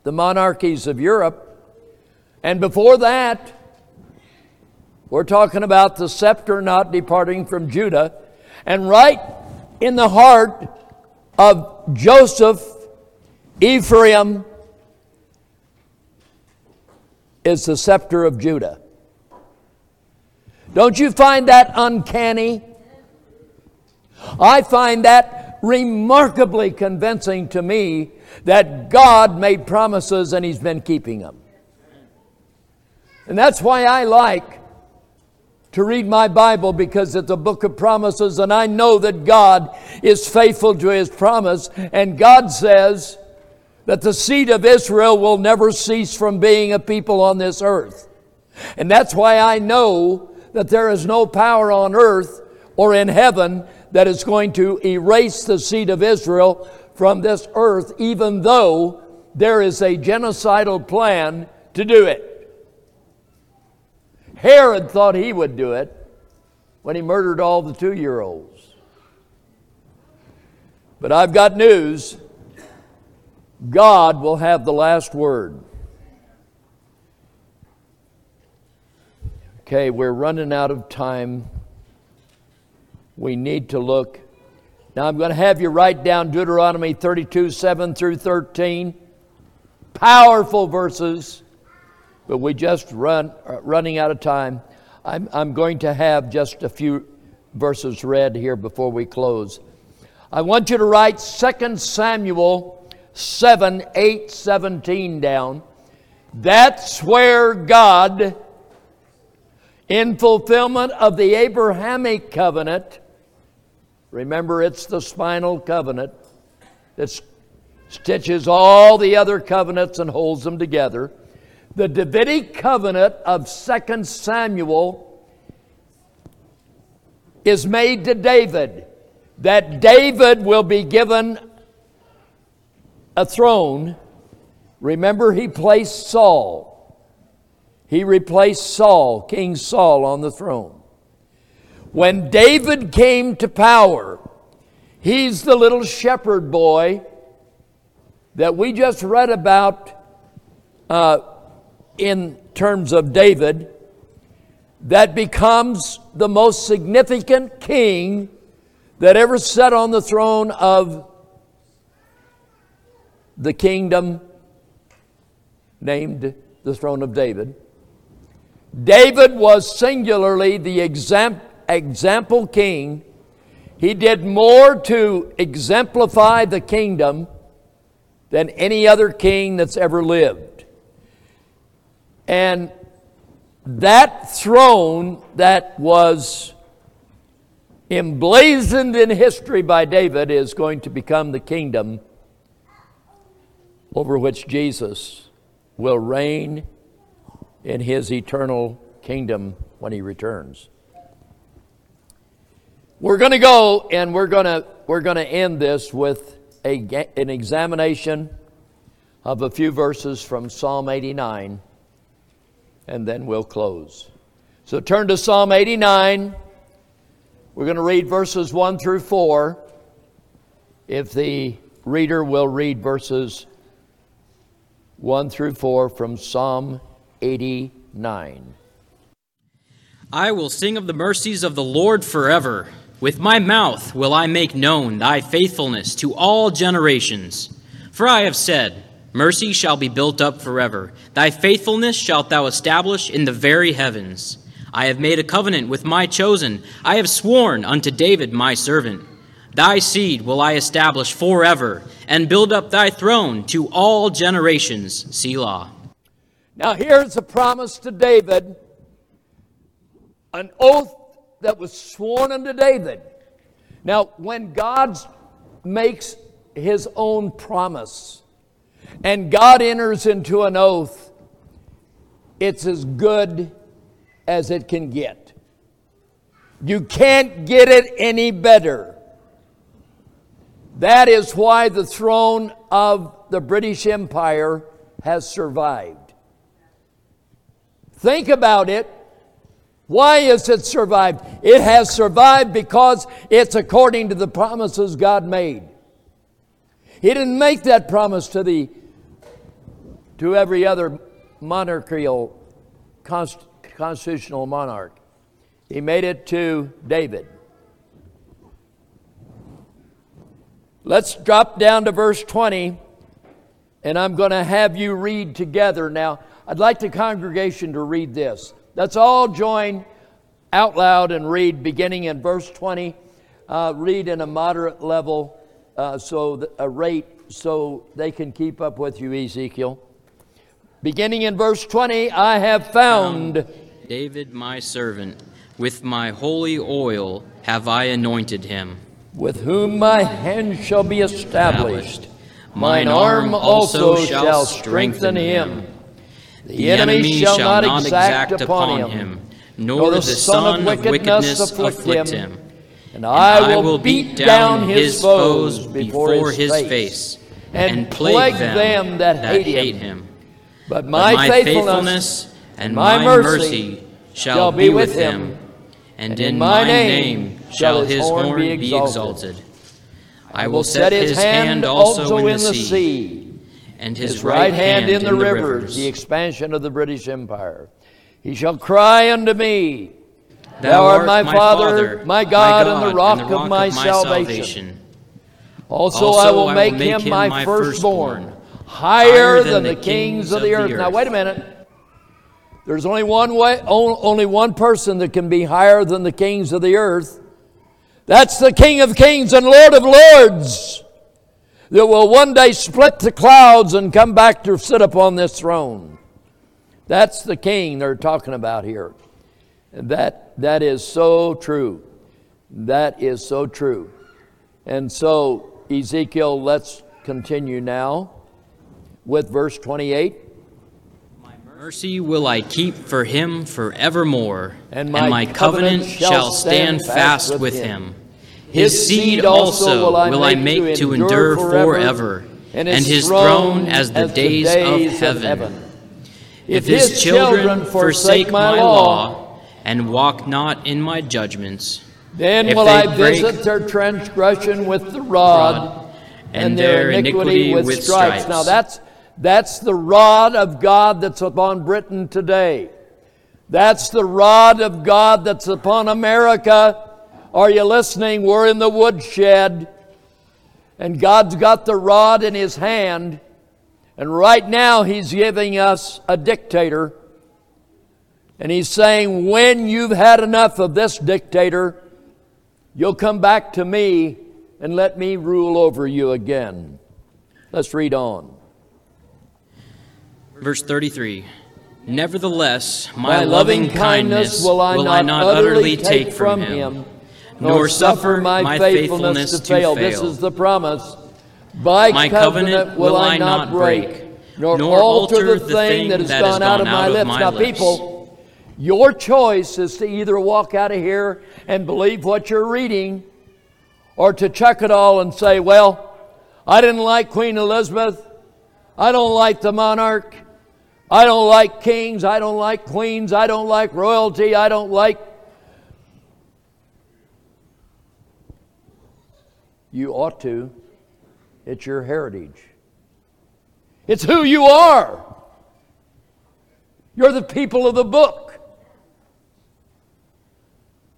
the monarchies of Europe. And before that, we're talking about the scepter not departing from Judah. And right in the heart of Joseph, Ephraim, is the scepter of Judah. Don't you find that uncanny? I find that remarkably convincing to me that God made promises and He's been keeping them. And that's why I like to read my Bible because it's a book of promises, and I know that God is faithful to His promise. And God says that the seed of Israel will never cease from being a people on this earth. And that's why I know that there is no power on earth or in heaven that is going to erase the seed of Israel from this earth, even though there is a genocidal plan to do it. Herod thought he would do it when he murdered all the two year olds. But I've got news God will have the last word. Okay, we're running out of time we need to look. Now I'm going to have you write down Deuteronomy 32 7 through 13. Powerful verses, but we just run uh, running out of time. I'm, I'm going to have just a few verses read here before we close. I want you to write 2 Samuel 7 8 17 down. That's where God, in fulfillment of the Abrahamic covenant, Remember, it's the spinal covenant that stitches all the other covenants and holds them together. The Davidic covenant of 2 Samuel is made to David that David will be given a throne. Remember, he placed Saul. He replaced Saul, King Saul, on the throne. When David came to power, he's the little shepherd boy that we just read about uh, in terms of David that becomes the most significant king that ever sat on the throne of the kingdom named the throne of David. David was singularly the example example king. He did more to exemplify the kingdom than any other king that's ever lived. And that throne that was emblazoned in history by David is going to become the kingdom over which Jesus will reign in his eternal kingdom when he returns. We're going to go and we're going to we're going to end this with a, an examination of a few verses from Psalm 89 and then we'll close. So turn to Psalm 89. We're going to read verses 1 through 4. If the reader will read verses 1 through 4 from Psalm 89. I will sing of the mercies of the Lord forever. With my mouth will I make known thy faithfulness to all generations. For I have said, Mercy shall be built up forever. Thy faithfulness shalt thou establish in the very heavens. I have made a covenant with my chosen. I have sworn unto David my servant. Thy seed will I establish forever, and build up thy throne to all generations. Selah. Now here's a promise to David, an oath that was sworn unto David. Now, when God makes his own promise and God enters into an oath, it's as good as it can get. You can't get it any better. That is why the throne of the British Empire has survived. Think about it. Why has it survived? It has survived because it's according to the promises God made. He didn't make that promise to the to every other monarchical constitutional monarch. He made it to David. Let's drop down to verse 20, and I'm going to have you read together. Now, I'd like the congregation to read this. Let's all join out loud and read, beginning in verse 20. Uh, read in a moderate level, uh, so a rate, so they can keep up with you, Ezekiel. Beginning in verse 20, I have found David my servant, with my holy oil have I anointed him with whom my hand shall be established. Mine arm also shall strengthen him. The enemy shall not exact upon him, nor the son of wickedness afflict him. And I will beat down his foes before his face, and plague them that hate him. But my faithfulness and my mercy shall be with him, and in my name shall his horn be exalted. I will set his hand also in the sea, and his right hand in the rivers, the expansion of the British Empire. He shall cry unto me, Thou art my Father, my God, and the rock of my salvation. Also I will make him my firstborn, higher than the kings of the earth. Now wait a minute. There's only one way, only one person that can be higher than the kings of the earth, that's the King of Kings and Lord of Lords that will one day split the clouds and come back to sit upon this throne. That's the King they're talking about here. That, that is so true. That is so true. And so, Ezekiel, let's continue now with verse 28. Mercy will I keep for him forevermore, and my, and my covenant, covenant, shall stand fast with him. His seed also will I make to endure forever, and his throne as the days of heaven. If his children forsake my law and walk not in my judgments, then will I visit their transgression with the rod and their iniquity with stripes. Now that's that's the rod of God that's upon Britain today. That's the rod of God that's upon America. Are you listening? We're in the woodshed, and God's got the rod in His hand, and right now He's giving us a dictator. And he's saying, when you've had enough of this dictator, you'll come back to me and let me rule over you again. Let's read on. Verse 33 Nevertheless, my, my loving kindness will I, will not, I not utterly take from him, nor suffer my faithfulness to fail. This is the promise. By my covenant will I not break, nor, nor alter the thing that has gone out of my lips. Now, people, your choice is to either walk out of here and believe what you're reading, or to chuck it all and say, well, I didn't like Queen Elizabeth. I don't like the monarch. I don't like kings. I don't like queens. I don't like royalty. I don't like. You ought to. It's your heritage, it's who you are. You're the people of the book.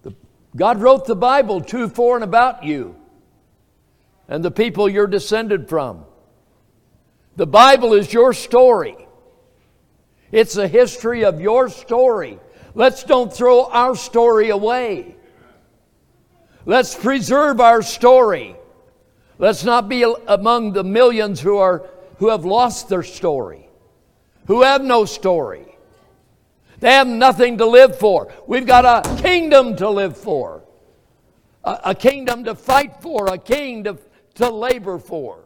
The, God wrote the Bible to, for, and about you and the people you're descended from. The Bible is your story. It's a history of your story. Let's don't throw our story away. Let's preserve our story. Let's not be among the millions who, are, who have lost their story, who have no story. They have nothing to live for. We've got a kingdom to live for, a, a kingdom to fight for, a king to, to labor for.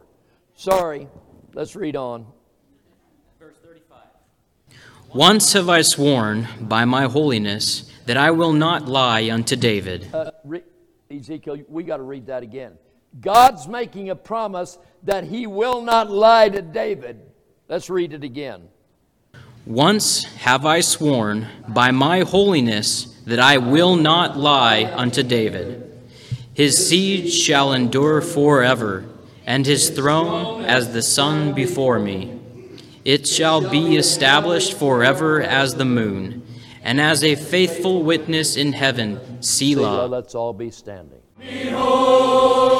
Sorry, let's read on. Once have I sworn by my holiness that I will not lie unto David. Uh, re- Ezekiel, we got to read that again. God's making a promise that he will not lie to David. Let's read it again. Once have I sworn by my holiness that I will not lie unto David. His seed shall endure forever, and his throne as the sun before me. It shall be established forever as the moon, and as a faithful witness in heaven. Selah. Let's all be standing. Behold,